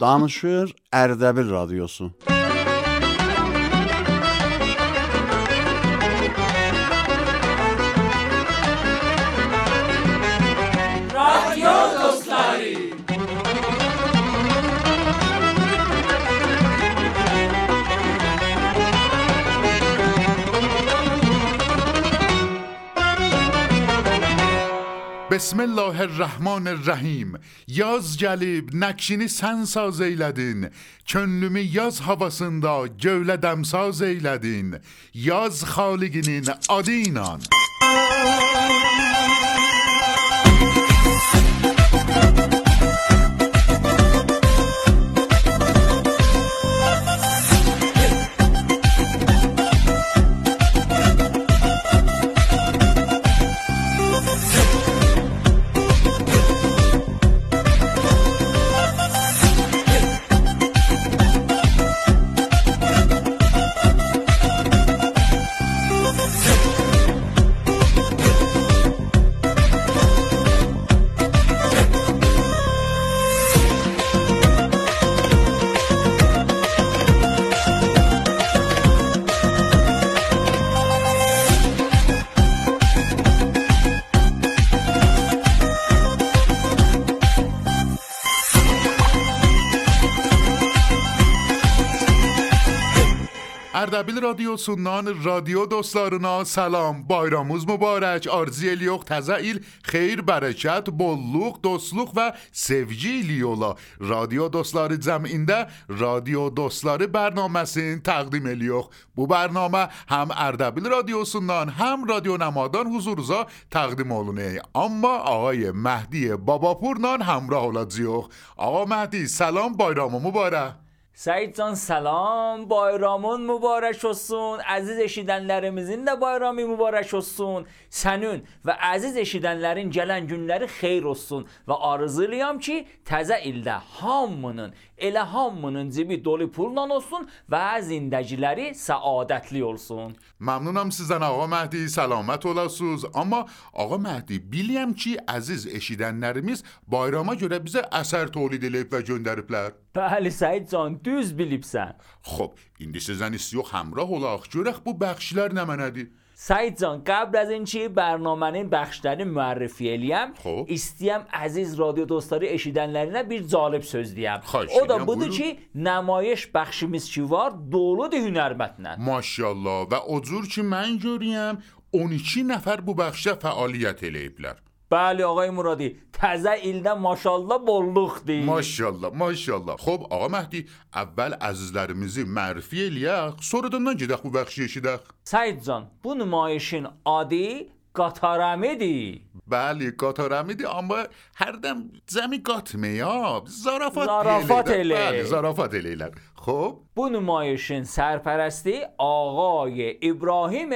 Danışır Erdebil Radyosu. بسم الله الرحمن الرحیم. یاز جلیب نکشینی سن ساز ایلدین کنلومی یاز حواسندا گول دم ساز ایلدین یاز خالگینین آدینان. رادیو سنان رادیو دوستارنا سلام. بایراموز مبارک. آرزی الیوخ تزایل خیر برکت بلوخ دوستلوخ و سفجی الیولا رادیو دوستار زمینده رادیو دوستار برنامه سین. تقدیم الیوخ بو برنامه. هم اردبیل رادیو سنان هم رادیو نمادان حضور زا تقدیم اولونه. اما آقای مهدی باباپورنان همراه اولاد زیوخ. آقا مهدی سلام. بایرامو مبارک. Səyid can salam, bayramın mübarək olsun. Əziz eşidənlərimizin də bayramı mübarək olsun. Sənin və əziz eşidənlərin gələn günləri xeyir olsun və arzulayam ki, təzə ildə hamının, elə hamının cibi dolu pulla olsun və zindəgiləri səadətli olsun. Məmnunam sizdən ağa Məhdi, salamat olasınız. Amma ağa Məhdi, bilirəm ki, əziz eşidənlərimiz bayrama görə bizə əsər tolid edib və göndəriblər. Bəli Səid can, düz bilibsən. Xoş, indi sizdən istiyor həmrah olaq, görək bu bəxşlər nə mənədir. سعید جان قبل از این چی؟ برنامه نین بخش دن معرفی الیم خب. استیم عزیز رادیو دوستاری اشیدن لرینه بیر جالب سوز دیم او دا بودو چی؟ نمایش بخشیمیز چی وار دولو دی هنرمتنن ماشالله و اجور چی؟ من جوریم 12 نفر بو بخشه فعالیت الیبلر بله آقای مرادی تزه ایلده ماشالله بلوخ دی ماشالله ماشالله خب آقا مهدی اول از لرمزی مرفی الیق سردنان جدخ و بخشیشی دخ سعید جان بو نمایشین عادی قطارمی دی بله قطارمی دی اما هر دم زمی قطمه یا زرافات زرافات الی بله زرافات الی خب بو نمایشین سرپرستی آقای ابراهیم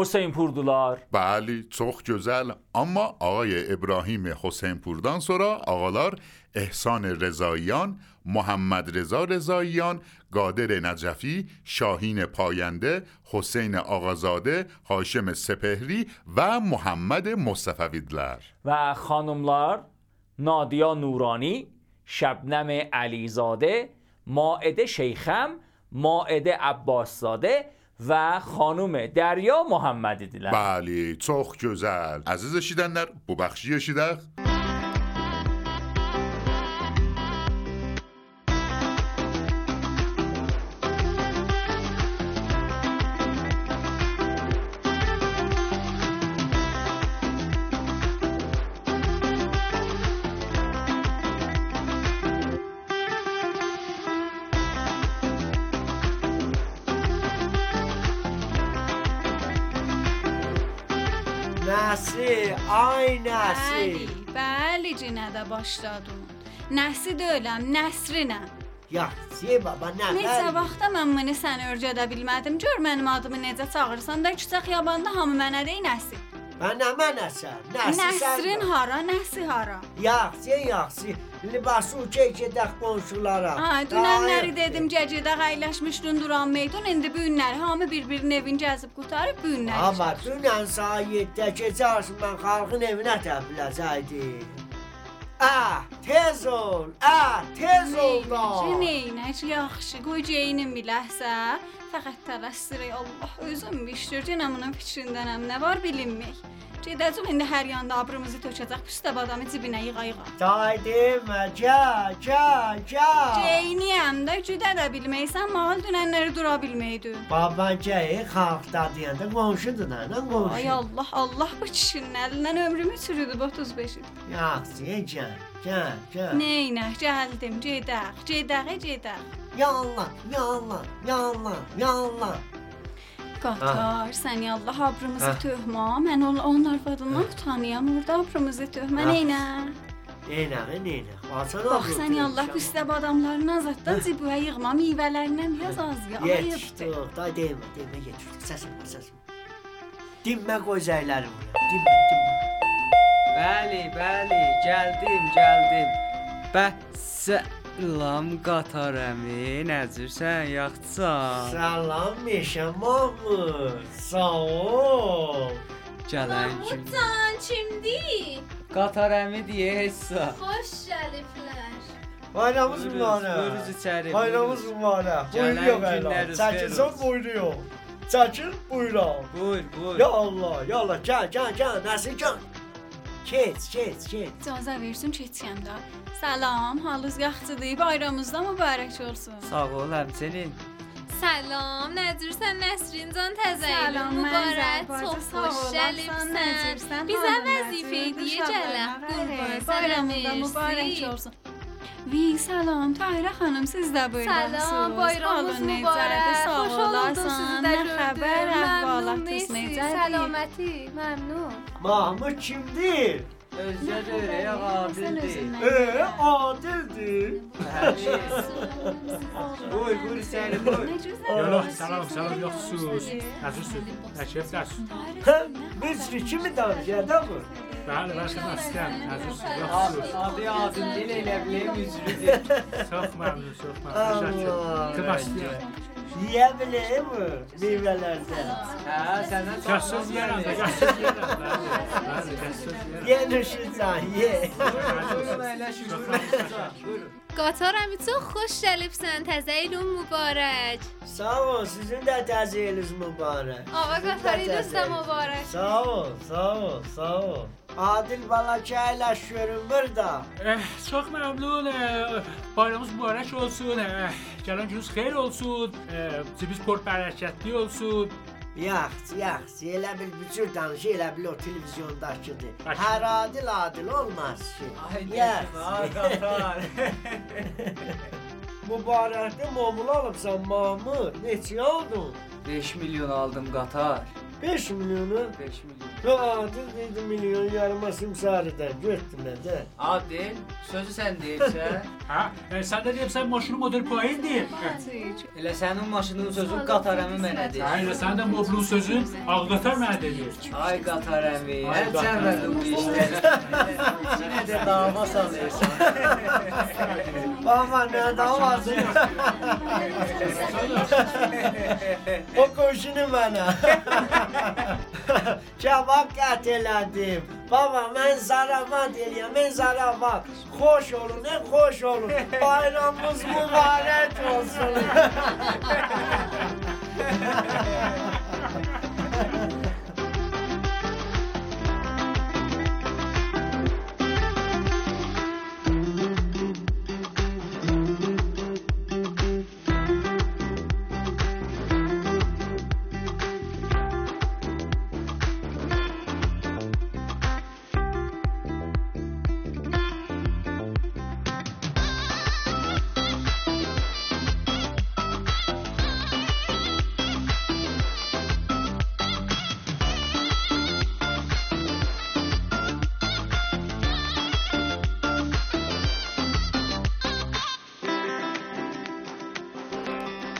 حسین پور دلار بله چوخ جزل اما آقای ابراهیم حسین پوردان سرا آقالار احسان رضاییان محمد رضا رضاییان قادر نجفی شاهین پاینده حسین آقازاده حاشم سپهری و محمد مصطفویدلر و خانملار نادیا نورانی شبنم علیزاده ماعده شیخم ماعده عباسزاده و خانوم دریا محمدی دیلن. بله چخ گزل. عزیز شیدن در ببخشی شیدن bəli cinədə başladın. Nəsi deyiləm, Nəsrinəm. Yaxşı baba, nə? Neçə bəli. vaxtda mən bunu səni örgədə bilmədim. Gör mənim adımı necə çağırsan da küçə xiyabanda hamı mənə deyir Nəsi. Mən nə mənəsən? Nəsi Nəsrin sən? hara, Nəsi hara? Yaxşı, yaxşı. Libası uçay gedək qonşulara. Ha, dünənləri dedim gecədə əyləşmişdin duran meydun, indi bu günləri hamı bir-birinin evini gəzib qutarıb bu günləri. Amma dünən saat 7-də gecə mən xalqın evinə təbiləcəkdim. Tez ol. Ah, tez ol da. Neynək yaxşı, qoy Ceynin biləsə, fəqət tələsdirək Allah özüm bişdir. Cenə bunun fikrindənəm, nə var bilinmək. Gedəcəm indi hər yanda abrımızı tökəcək, püstəb adamı cibinə yığa-yığa. Day demə, ca, ca, ca. Ceyniyəm də güdə də bilməysən, mal dünənləri dura bilməkdir. Baban gəyi xalqda deyəndə qonşudur nə Ay qonşu. Allah, Allah bu kişinin əlindən ömrümü çürüdü bu 35 il. Yaxşı, ca, ca, ca. Neynə, gəldim, gedək, gedək, gedək. Ya Allah, ya Allah, ya Allah, ya Allah. Qatar, sən ya Allah abrımızı Hə. töhmə. Mən ol onlar vadından utanıyam. Orada abrımızı töhmə neynə? Neynə, neynə. Açana Bax sən ya Allah püstəb adamların azaddan cibuya yığma, meyvələrindən biraz az ya. Yetişdik, day demə, demə yetişdik. Səsim, səsim. Dinmə qoyacaqlarım. Dinmə, dinmə. Bəli, bəli, gəldim, gəldim. Bəsəlam qatar əmi, nəcürsən, yaxşısan? Salam Meşə Mahmud. Sağ ol. Gələn gün. Mahmudcan kimdi? Qatar əmi deyə hessa. Hoş gəliblər. Bayramımız mübarək. buyuruz içəri, Bayramımız mübarək. Buyuruyor xeyir Çəkilsən buyuruyor. Çəkil buyuram. Buyur, buyur. Ya Allah, ya Allah. Gel, gel, gel. Nasıl gel? Keç, keç, keç. İcazə versin keçəm də. Salam, halınız yaxşıdır. Bayramınız da mübarək olsun. Sağ ol həmçinin. Salam, Nəzirsən Nəsrincan təzə ilin Salam, mübarək. Çox xoş gəlibsən. Bizə vəzifə bəli, Qurban Bayramında mübarək olsun. Vi salam Tahirə xanım siz də buyurun. Salam, bayramınız mübarək. Xoş oldum sizi də gördüm. xəbər, əhvalatınız necədir? Səlaməti, məmnun. Mahmud kimdir? Özgə görək adildir. Ee, adildir. Buyur, buyur səni, buyur. Yox, salam, salam, yoxsuz. Əzizsiniz. Nəşəfdərsiniz. Hə, Misri kimi danışır da bu? Bəli, mən xidmətçiyəm. Əzizsiniz, Adı yoxsuz. adı adil elə biləm üzrüdür. Çox məmnun, çox məmnun. Təşəkkür. Allah. Xidmətçiyəm. يا بليه مو بيبلار سن ها سنده خوشيز يارند قاشيز يارند ينه شيزا يه قاطار اميتو خوشاليب سن تازيلو مبارك ساوا سيزين دا تازيلو مبارك آوا قاطاري دوستم مبارك ساوا ساوا ساوا Adil bala çaylaş görünmür da. Eh, çox məmnun. Bayramınız mübarək olsun. eh, Gələn gününüz xeyir olsun. eh, Cibiniz bol bərəkətli olsun. Yaxşı, yaxşı. Elə bil bücür danışır, elə bil o televizyondakıdır. Hər adil adil olmaz ki. Ay, Yaxşı. Mübarəkdə mamul alıbsan Mahmud. Neçə aldın? 5 milyon aldım qatar. 5 milyonu. 5 milyon. Aa, dediydim milyon yarıma simsariden götüm ben de. Abi sözü sen deyirsən. Hə? E, sən də deyib sən maşını model payın deyib. Elə sənin maşının sözün qatar əmi mənə deyir. Hə, elə sənin də mobilun sözün ağqatar mənə deyir. Ay qatar əmi, hər cəmrədə bu işdə. Yenə də dava salırsan. Baba nə davası? o qoşunu mənə. Kebap getirdim. Baba menzarama deliye menzara bak. Hoş olun ne hoş olun. Bayramımız mübarek olsun.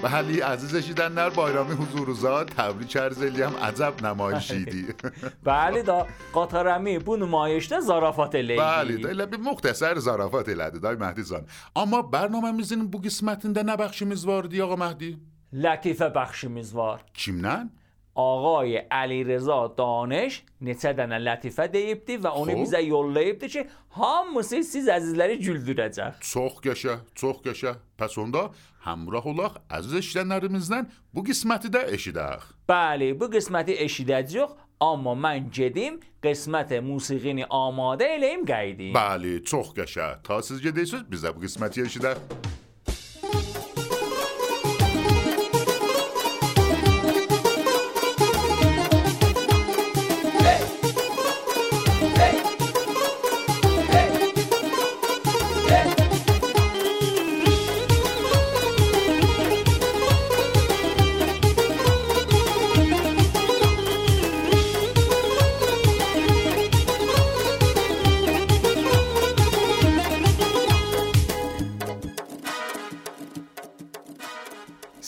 بلی عزیز شیدن نر بایرامی حضور و زاد تبلیه چهر زلی هم عذب نمایشی دی بله دا قطارمی بو نمایش ده زرافات لیدی بلی دا لبی مختصر زرافات لیدی دای مهدی زان اما برنامه میزین بو گسمت ده نبخشی مزوار دی آقا مهدی؟ لطیفه بخشی مزوار چیم آقای علی رضا دانش نیچه دنه لطیفه دیب و اونی خب. بیزه یول لیب که چه هم موسیقی سیز عزیزلری جلدوره جه چخ گشه چخ گشه پس اونده həmrah olaq əziz eşidənlərimizdən bu qisməti də eşidək. Bəli, bu qisməti eşidəcəyik, amma mən gedim qismət musiqini amadə eləyim qayıdım. Bəli, çox qəşə. Ta siz gedərsiniz, biz də bu qisməti eşidək.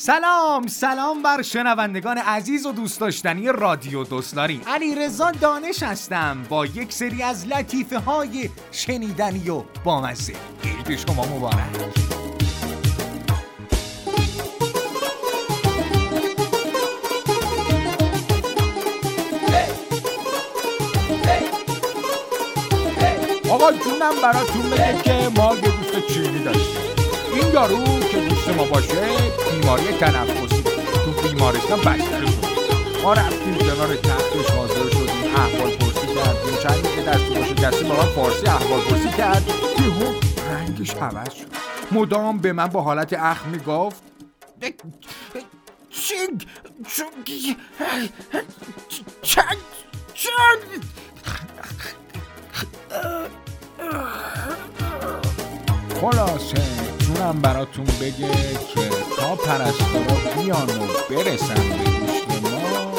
سلام سلام بر شنوندگان عزیز و دوست داشتنی رادیو دوستداری. علی رضا دانش هستم با یک سری از لطیفه های شنیدنی و بامزه. عید شما مبارک. آقا جونم براتون بگه که ما یه دوست چینی داشتیم. این یارو که دوست ما باشه بیماری تنفسی. تو بیمارستان بستری بود ما رفتیم کنار تختش حاضر شدیم احوال پرسی کردیم. چندی که دست باشه کسی من فارسی احوال پرسی کرد. یهو رنگش عوض شد. مدام به من با حالت اخ می‌گفت چنگ چنگ چنگ خلاصه. جونم براتون بگه که تا پرستارا بیان و برسن به گوشت ما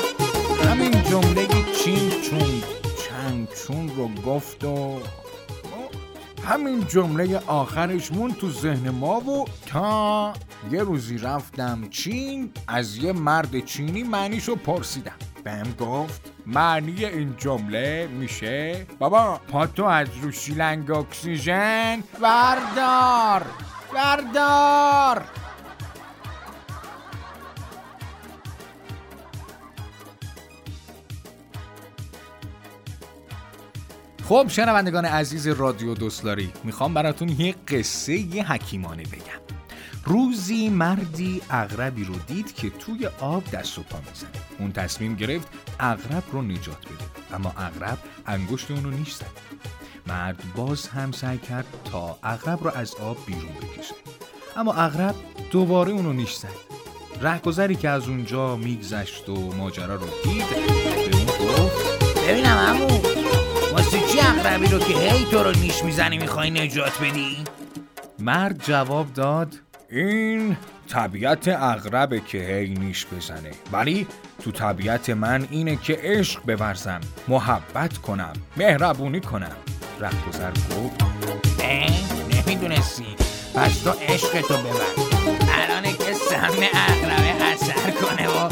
همین جمله چین چون چنگ چون رو گفت و همین جمله آخرش مون تو ذهن ما و تا یه روزی رفتم چین از یه مرد چینی معنیشو پرسیدم. بهم گفت معنی این جمله میشه؟ بابا پاتو از رو شیلنگ اکسیژن بردار! بردار. خب شنوندگان عزیز رادیو دوستداری می‌خوام براتون یه قصه یه حکیمانه بگم. روزی مردی اغربی رو دید که توی آب دست و پا می‌زنه. اون تصمیم گرفت اغرب رو نجات بده. اما اغرب انگشت اونو نیش زد. مرد باز هم سعی کرد تا اغرب رو از آب بیرون بکشه. اما اغرب دوباره اونو نیش زد. رهگذری که از اونجا میگذشت و ماجرا رو دید به اون گفت ببینم عمو واسه چی اقربی رو که هی تو رو نیش می‌زنی می‌خوای نجات بدی؟ مرد جواب داد این طبیعت اغربه که هی نیش بزنه. ولی تو طبیعت من اینه که عشق بورزم محبت کنم مهربونی کنم. رهگذر گفت اه نمی‌دونستی پس تو عشق تو ببر الانه که سم اغربه اثر کنه و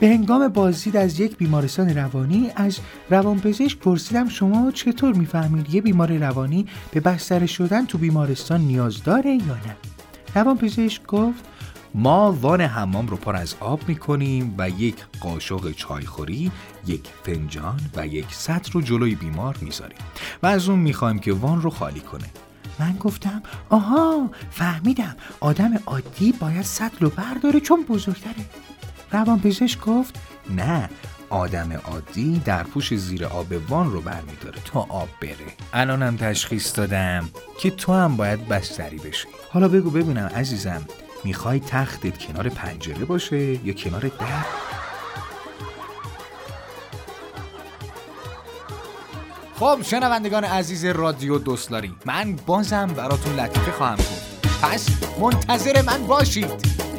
به هنگام بازدید از یک بیمارستان روانی از روانپزشک پرسیدم شما چطور می‌فهمید یه بیمار روانی به بستر شدن تو بیمارستان نیاز داره یا نه؟ روانپزشک گفت ما وان حمام رو پر از آب می‌کنیم و یک قاشق چایخوری، یک فنجان و یک سطر رو جلوی بیمار می‌ذاریم و از اون می‌خوایم که وان رو خالی کنه. من گفتم آها فهمیدم. آدم عادی باید سطل رو برداره چون بزرگتره. روانپزشک گفت نه آدم عادی در پوش زیر آب وان رو برمیداره تا آب بره. الانم تشخیص دادم که تو هم باید بستری بشی. حالا بگو ببینم عزیزم می‌خوای تختت کنار پنجره باشه یا کنار در؟ خب شنوندگان عزیز رادیو دوستداری من بازم براتون لطیفه خواهم گفت. پس منتظر من باشید.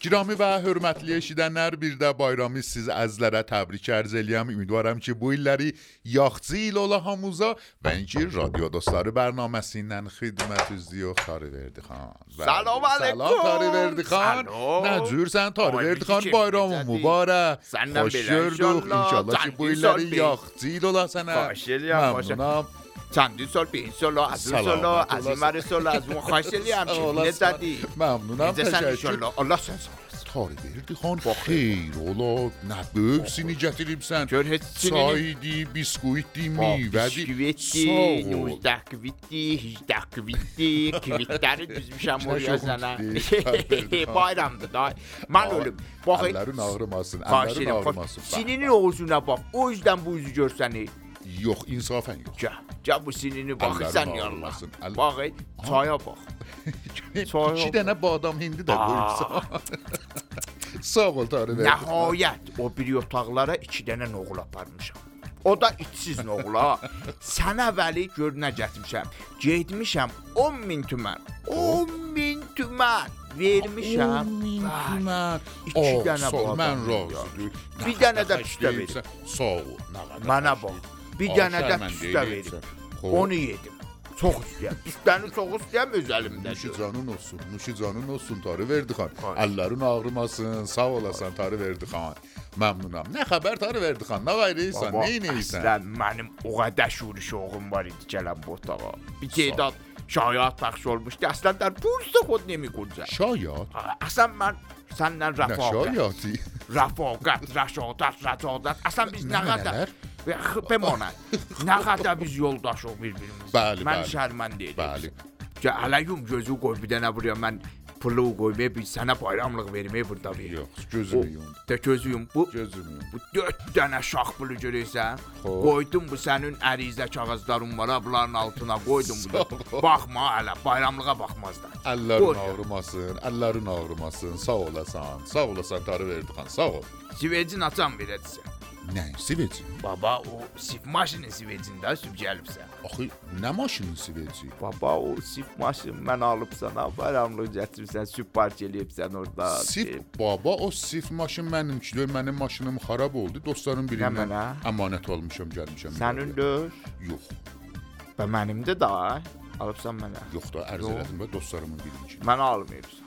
Girami və hörmətli eşidənlər, bir də bayramı siz əzlərə təbrik ərz eləyəm. Ümidvaram ki, bu illəri yaxçı il ola hamıza və inki radio dostları bərnaməsi ilə xidmət üzlüyor verdi xan. Salam aleyküm. Salam Tarı verdi xan. Nə cürsən Tarı Ay, verdi bizi xan bayramın mübarək. Səndən belə, inşallah. İnşallah ki, bu illəri yaxçı il ola sənə. Xoş eləyəm. Məmnunam. چندین سال به این سال از اون سال از این مر سال از اون خاصلی همچین زدی ممنونم تشکر. الله سن تاری بردی خان خیر. اولا نبه سینی جتیریم سن. سایدی بیسکویتی میودی بیسکویتی نوزده کویتی هیچده کویتی کویتleri düzmüşəm oraya sənə. Bayramdır da. Mən ölüm. Bax, əllərin ağrımasın, əllərin ağrımasın. Sininin oğuzuna bax. O yüzdən bu üzü görsəni. Yox, insafən yox. Gəl, gəl bu sinini bax Əllərin sən yallah. ağrımasın. Əl- Bax, çaya bax. Çay İki yox. dənə badam hindi də qoyubsan. Sağ ol verdi. Nəhayət o bir otaqlara 2 dənə noğul aparmışam. O da içsiz noğul ha. Sənə vəli gör nə gətirmişəm. Getmişəm 10 min tümən. 10 min tümən vermişəm. 10 min Bəli. tümən. İki Oh, dənə sağ ol, badam mən razıyam. Bir dənə də püstə verim. Sağ ol. Mənə bax. Bir dənə də püstə verin. Onu yedim. Çox istəyirəm. Püstəni çox istəyirəm öz əlimdə. Nuşi canın olsun, nuşi canın olsun Tarı Verdixan. Əllərin ağrımasın, sağ olasan Tarı Verdixan. Məmnunam. Nə xəbər Tarı Verdixan? Nə qayrıysan? Nə edirsən? Əslən mənim o qədər şuruşoğum var idi gələn bu otağa. Bir qeydat şayat pəxş olmuşdu. Əslən dər pulsa xod nemikunca. Şayat? Əslən mən səndən rəfaqət. Nə şayati? Rəfaqət, rəşadət, rəcadət. Əslən biz nə qədər qədər nələr? Bəmanə. Nə qədər biz yoldaşıq bir-birimizlə. Bəli, Mən bəli. şərməndə edirəm. Bəli. Ya ələyum gözü qoy bir dənə buraya mən pulu qoymaya bir sənə bayramlıq verməyə burada bir. Yox, gözümü O- yumdu. De gözüyüm bu Gözümü yumdu. Bu dörd dənə şax pulu görürsən? Qoydum bu sənin ərizə kağızların var, bunların altına qoydum bunu. Baxma hələ, bayramlığa baxmazlar. Əllərin ağrımasın, əllərin ağrımasın. Sağ olasan, sağ olasan Tarı verdi xan. Sağ ol. Sivecin açan verəcəksən. Nə, siveci? Baba o sif maşının sivecində süb gəlibsən. Axı nə maşının siveci? Baba o sif maşın mən alıb sənə bayramlıq gətiribsən, süb park eləyibsən orada. Sif baba o sif maşın mənimkidir. Mənim maşınım xarab oldu. Dostların birindən əmanət almışam, gəlmişəm. Sənindir. Yox, Və mənimdir da. Alıbsan mənə. yox da ərz Yox. elədim və dostlarımın birinci. Mənə almayıbsan.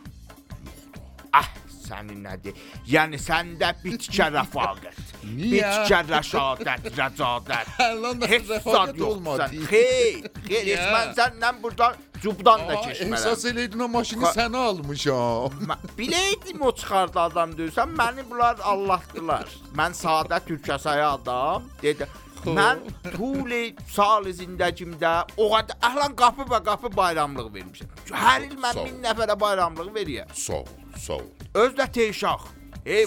Ah, sənin nədir? Yəni səndə bitkə rəfaqət. Niyə? Bitkə rəşadət, rəcadət. Lan da Heç rəfaqət zad olmadı. yoxsan. Xeyr, xeyr, heç mən səndən burada cubdan da keçmərəm. Ehsas eləydin o maşını sənə almışam. Biləydim o çıxardı adam deyirsən, məni bunlar Allahdılar. Mən sadə türkəsaya adam, dedi. Mən tuli sal zindəcimdə o qədər əhlan qapı və qapı bayramlıq vermişəm. Hər il mən Sağ ol. 1000 nəfərə bayramlıq verirəm. Sağ ol, sağ ol. Özdə teşax.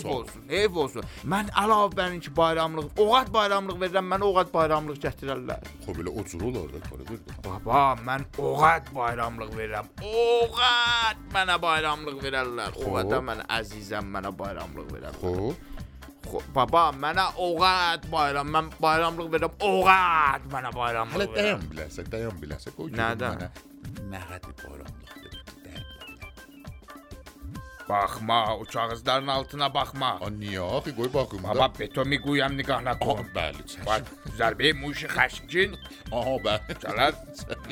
Ol. olsun, ev olsun. Mən əlavə bəninki bayramlıq, oğat bayramlıq verirəm, mənə oğat bayramlıq gətirərlər. Xo belə o cür olar da verdi. Baba, mən oğat bayramlıq verirəm. Oğat mənə bayramlıq verərlər. Oğata mən əzizəm, mənə bayramlıq verərlər. Xo, Xo- Baba, mənə oğat bayram, mən bayramlıq verirəm. Oğat mənə bayramlıq hələ dayan biləsə, dayan biləsə. Qoy görüm Nədən? mənə Nə qədər bayramlıq verir. Baxma, o kağızların altına baxma. A niyə axı qoy baxım da. Baba betomi qoyam niqahla qoy. Bəli, çək. Bax, zərbəyi muşi xəşkin. Aha, bəli. Çalar.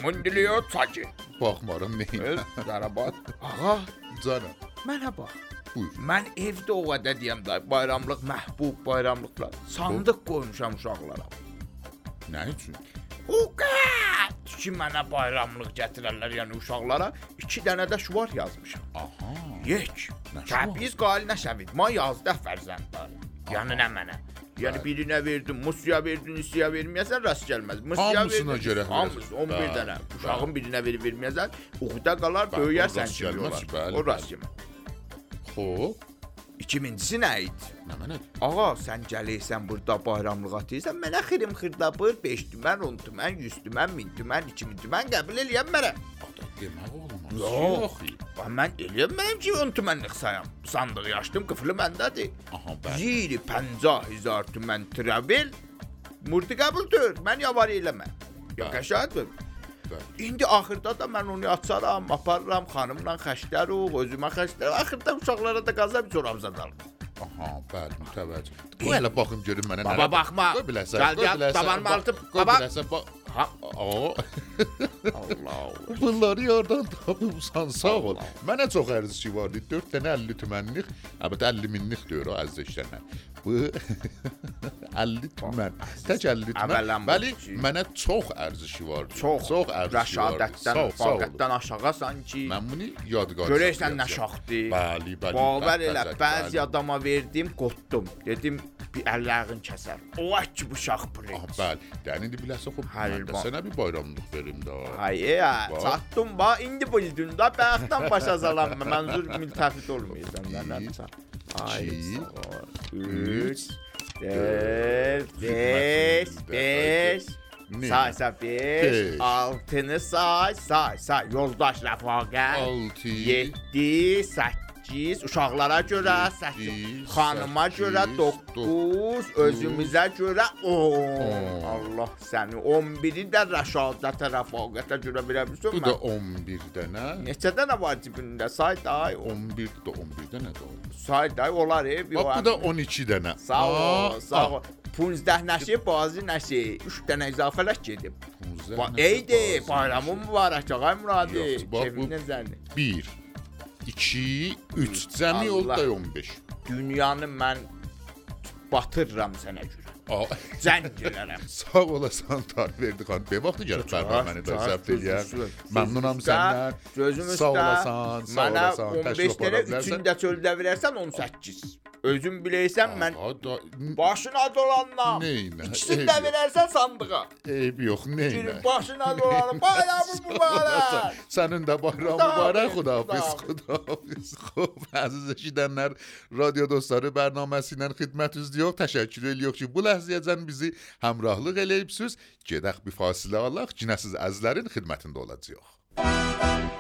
Mundiliyo çakin. Baxmaram nəyin. Zarabat. Ağa, canım. Mərhaba. Buyur. Mən evdə o qədər deyəm də bayramlıq məhbub bayramlıqlar. Sandıq qoymuşam uşaqlara. Nə üçün? Uqa! Ki mənə bayramlıq gətirərlər, yəni uşaqlara 2 dənə də şuvar yazmışam. Aha. Yek. Təbriz qalinə şəvid. Ma yazdı fərzəndlər. Yəni nə mənə? Yəni birinə verdim, musiya verdin, isiya verməyəsən rast gəlməz. Musiya Hamısına görə Hamısı verəsən. 11 Bəli, dənə. bəli. Uşağın birinə verib verməyəsən, uğuda qalar, Bəli, böyüyərsən gəlməz, bəli, O bəli. rast kimi. Xo, İkincisi nə idi? nə mənədir? Ağa, sən gəlirsən burada bayramlıq atırsan, mənə xirim xırdabır 5 tümən, 10 tümən, 100 tümən, 1000 tümən, 2000 tümən qəbul eləyəm mənə. Ada demək olmaz. Yox. Yox. Bax mən eləyəm ki 10 tümənlik sayam. Sandığı açdım, qıflı məndədir. Aha, bəli. Ziri 50000 tümən travel murdi qəbuldur. Mən yavar eləmə. Ya Bəli. İndi axırda da mən onu açaram, aparıram xanımla xəstəruq, özümə xəstər. Axırda uşaqlara da qazab çoram zadaram. Aha, bəli, mütəvəccüh. Qoy elə baxım görüm mənə Baba, baxma. Qoy biləsən. Gəl, qoy biləsən, tabanımı bax, altı- Qoy baba. biləsən. Ha, Aa, Allah. bunları yardan tapıbsan, sağ ol. Mənə çox ərzişi vardı. 4 dənə 50 tümənlik, əlbəttə 50 minlik deyir o əziz eşidənlər. Bu 50 tümən. Tək 50 tümən. Bəli, mənə çox ərzişi vardı. Çox, çox ərzişi vardı. rəşadətdən, fəqətdən aşağı sanki. Mən bunu yadgar Görürsən nə şaxdır. Bəli, bəli. Bəli, elə bəzi adama verdim, qotdum. Dedim bir əllərin kəsər. O ki bu şax Ah, prinç. bəli. Yəni indi biləsən xop, də Həlva. sənə bir bayramlıq verim də. Bax. çatdım ba, indi bildin da bayaqdan başa salam. Mənzur miltəfit olmayacam Bir, məndən. Ay, iki, sağ ol. üç, 3 4 5 5 Ne? Say say 5 Beş. 6-nı say, say, say. Yoldaş rəfaqət. Altı. 7 8 uşaqlara görə 8 Yeddi, xanıma görə 9 özümüzə görə 10 Allah səni 11-i də rəşadətə rəfaqətə görə verə bilirsən Bu da mən 11 dənə. Neçə dənə var cibində say day 11 də 11 dənə də oldu. say day olar e bir Bax bu da 12 dənə. Sağ ol, sağ ol. 15 nəşi, bazı nəşi, 3 dənə izafələş gedib. 15 Ba- nəşə, Eydi, bayramın mübarək ağay Muradi. Kevinin zəni. 1 2 3 cəmi oldu da 15. Dünyanı mən batırıram sənə görə. Zəng elərəm. Sağ olasan tarif verdi xan. Be vaxtı gəlib də Çağır, zəbt eləyər. Məmnunam səndən. Gözüm üstə. Sağ olasan, sağ Mənə olasan. 15 təşrif dənə buyura bilərsən. 3-ünü də çöldə verərsən 18. Özün biləysən mən da, başına dolanlam. Neynə? İkisini də verərsən sandığa. Eyb yox, neynə? Girin başına dolanım. Bayramın mübarək. Sənin də bayram mübarək, xudahafiz, xudahafiz. Xoş, əziz eşidənlər, radio dostları bərnaməsi ilə xidmət üzrəyik. Təşəkkür edirik ki, bu ləhzəyəcən bizi həmrahlıq eləyibsiz. Gedək bir fasilə alaq, yenə siz əzizlərin xidmətində olacağıq.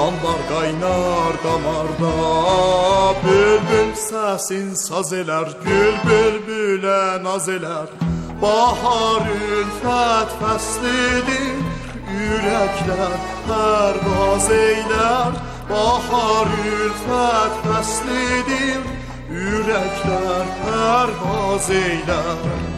Damlar kaynar damarda Bülbül sesin saz eler Gül bülbüle naz eler Bahar ülfet feslidir Yürekler pervaz eyler. Bahar ülfet feslidir Yürekler pervaz eyler.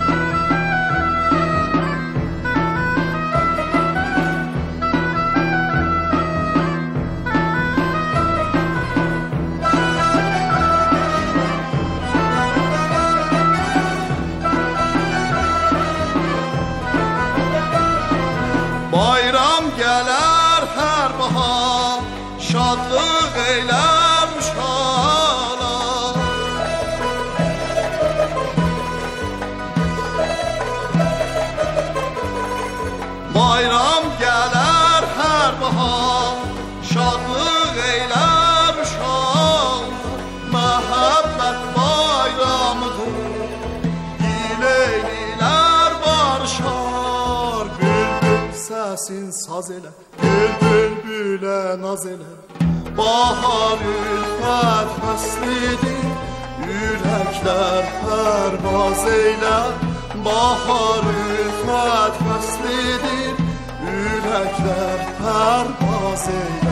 Baharın her feslidir Yürekler pervaz eyler. Baharın her feslidir Yürekler pervaz eyler.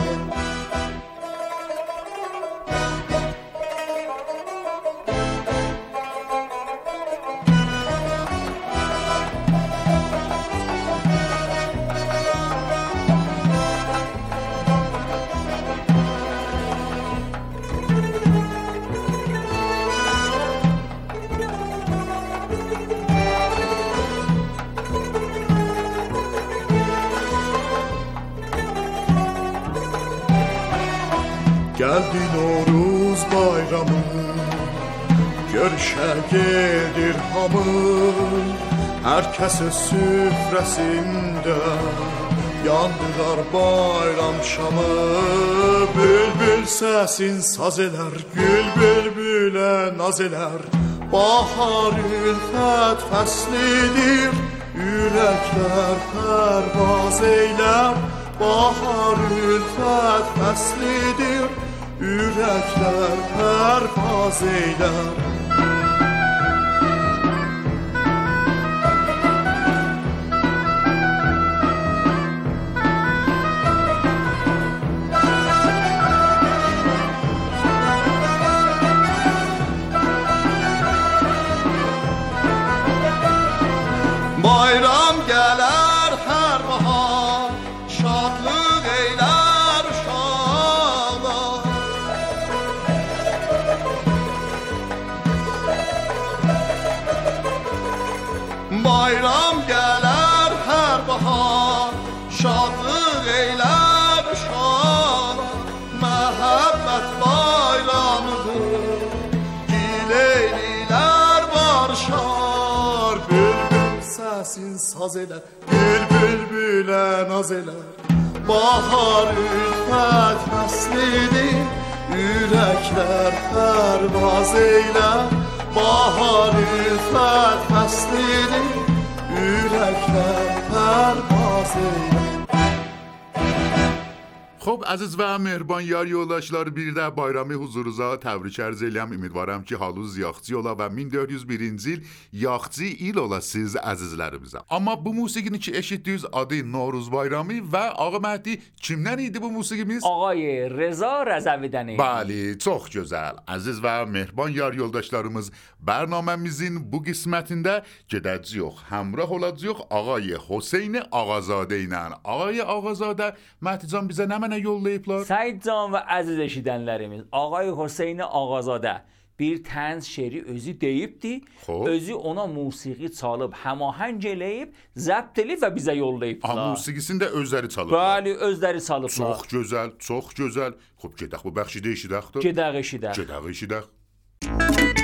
Şadli Noruz bayramı. Görüşə gedir hamı. Hər kəsi süfrəsində Yandırar bayram şamı. Bülbül səsin saz elər Gül bülbülə naz elər Bahar ülfət fəslidir Ürəklər pərvaz eylər Bahar ülfət fəslidir Yürekler her faz eyler haz eder Bülbül büle naz eder. Bahar ülfet neslidir Yürekler pervaz eyler Bahar ülfet neslidir Yürekler pervaz eyler خب عزیز و مهربان یاری اولاشلار بیرده بایرامی حضورزا تبریک ارز ایلیم امیدوارم که حالو زیاختی اولا و من دوریز بیرینزیل یاختی ایل اولا سیز عزیزلر بیزا اما بو موسیقی نیکی اشید دیوز آدی نوروز بایرامی و آقا مهدی کمدن ایدی بو موسیقی میز؟ آقای رزا رزا بله، بلی چوخ جزل. عزیز و مهربان یاری اولاشلارمز برنامه میزین بو قسمتنده جده زیوخ همراه اولا زیوخ آقای حسین آقازاده اینن. آقای آقازاده مهدی جان بیزه نمه mənə yollayıblar? Səid can və əziz eşidənlərimiz, Ağay Hüseyn Ağazadə bir tənz şeiri özü deyibdi. Xoş. Özü ona musiqi çalıb, həmahəng eləyib, zəbt edib və bizə yollayıblar. musiqisini də özləri çalıblar. Bəli, özləri çalıblar. Çox gözəl, çox gözəl. Xub gedək bu bəxşi də eşidək. Gedək eşidək. Gedək eşidək.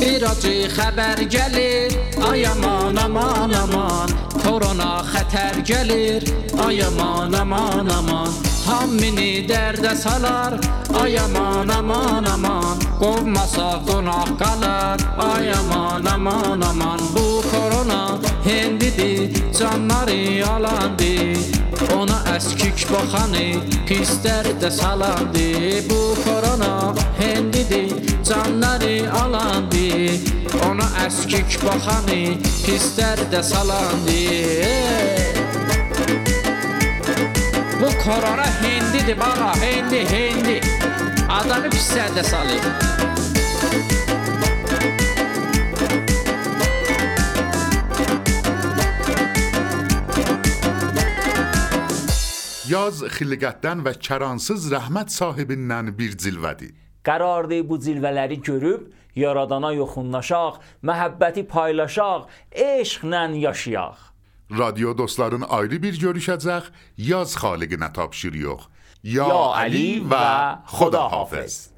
Bir acı xəbər gəlir, ay aman aman aman. Korona xətər gəlir, ay aman aman aman. Hammini dərdə salar, ay aman aman aman. Qovmasa qonaq qalar, ay aman aman aman. Bu korona hendidir, canları yalandır. Ona əskik baxanı pislər də salandı Bu korona hendidir, canları alandı Ona əskik baxanı pislər də salandı Bu korona hendidir bana, hendi, hendi Adamı pislər də salır Yaz xilqətdən və kəransız rəhmət sahibindən bir cilvədir. Qərardır bu cilvələri görüb yaradana yoxunlaşaq, məhəbbəti paylaşaq, eşqlə yaşayaq. Radio dostların ayrı bir görüşəcək, yaz xaliqinə tapşırıq. Ya, Ya Ali Ali və Xuda hafiz.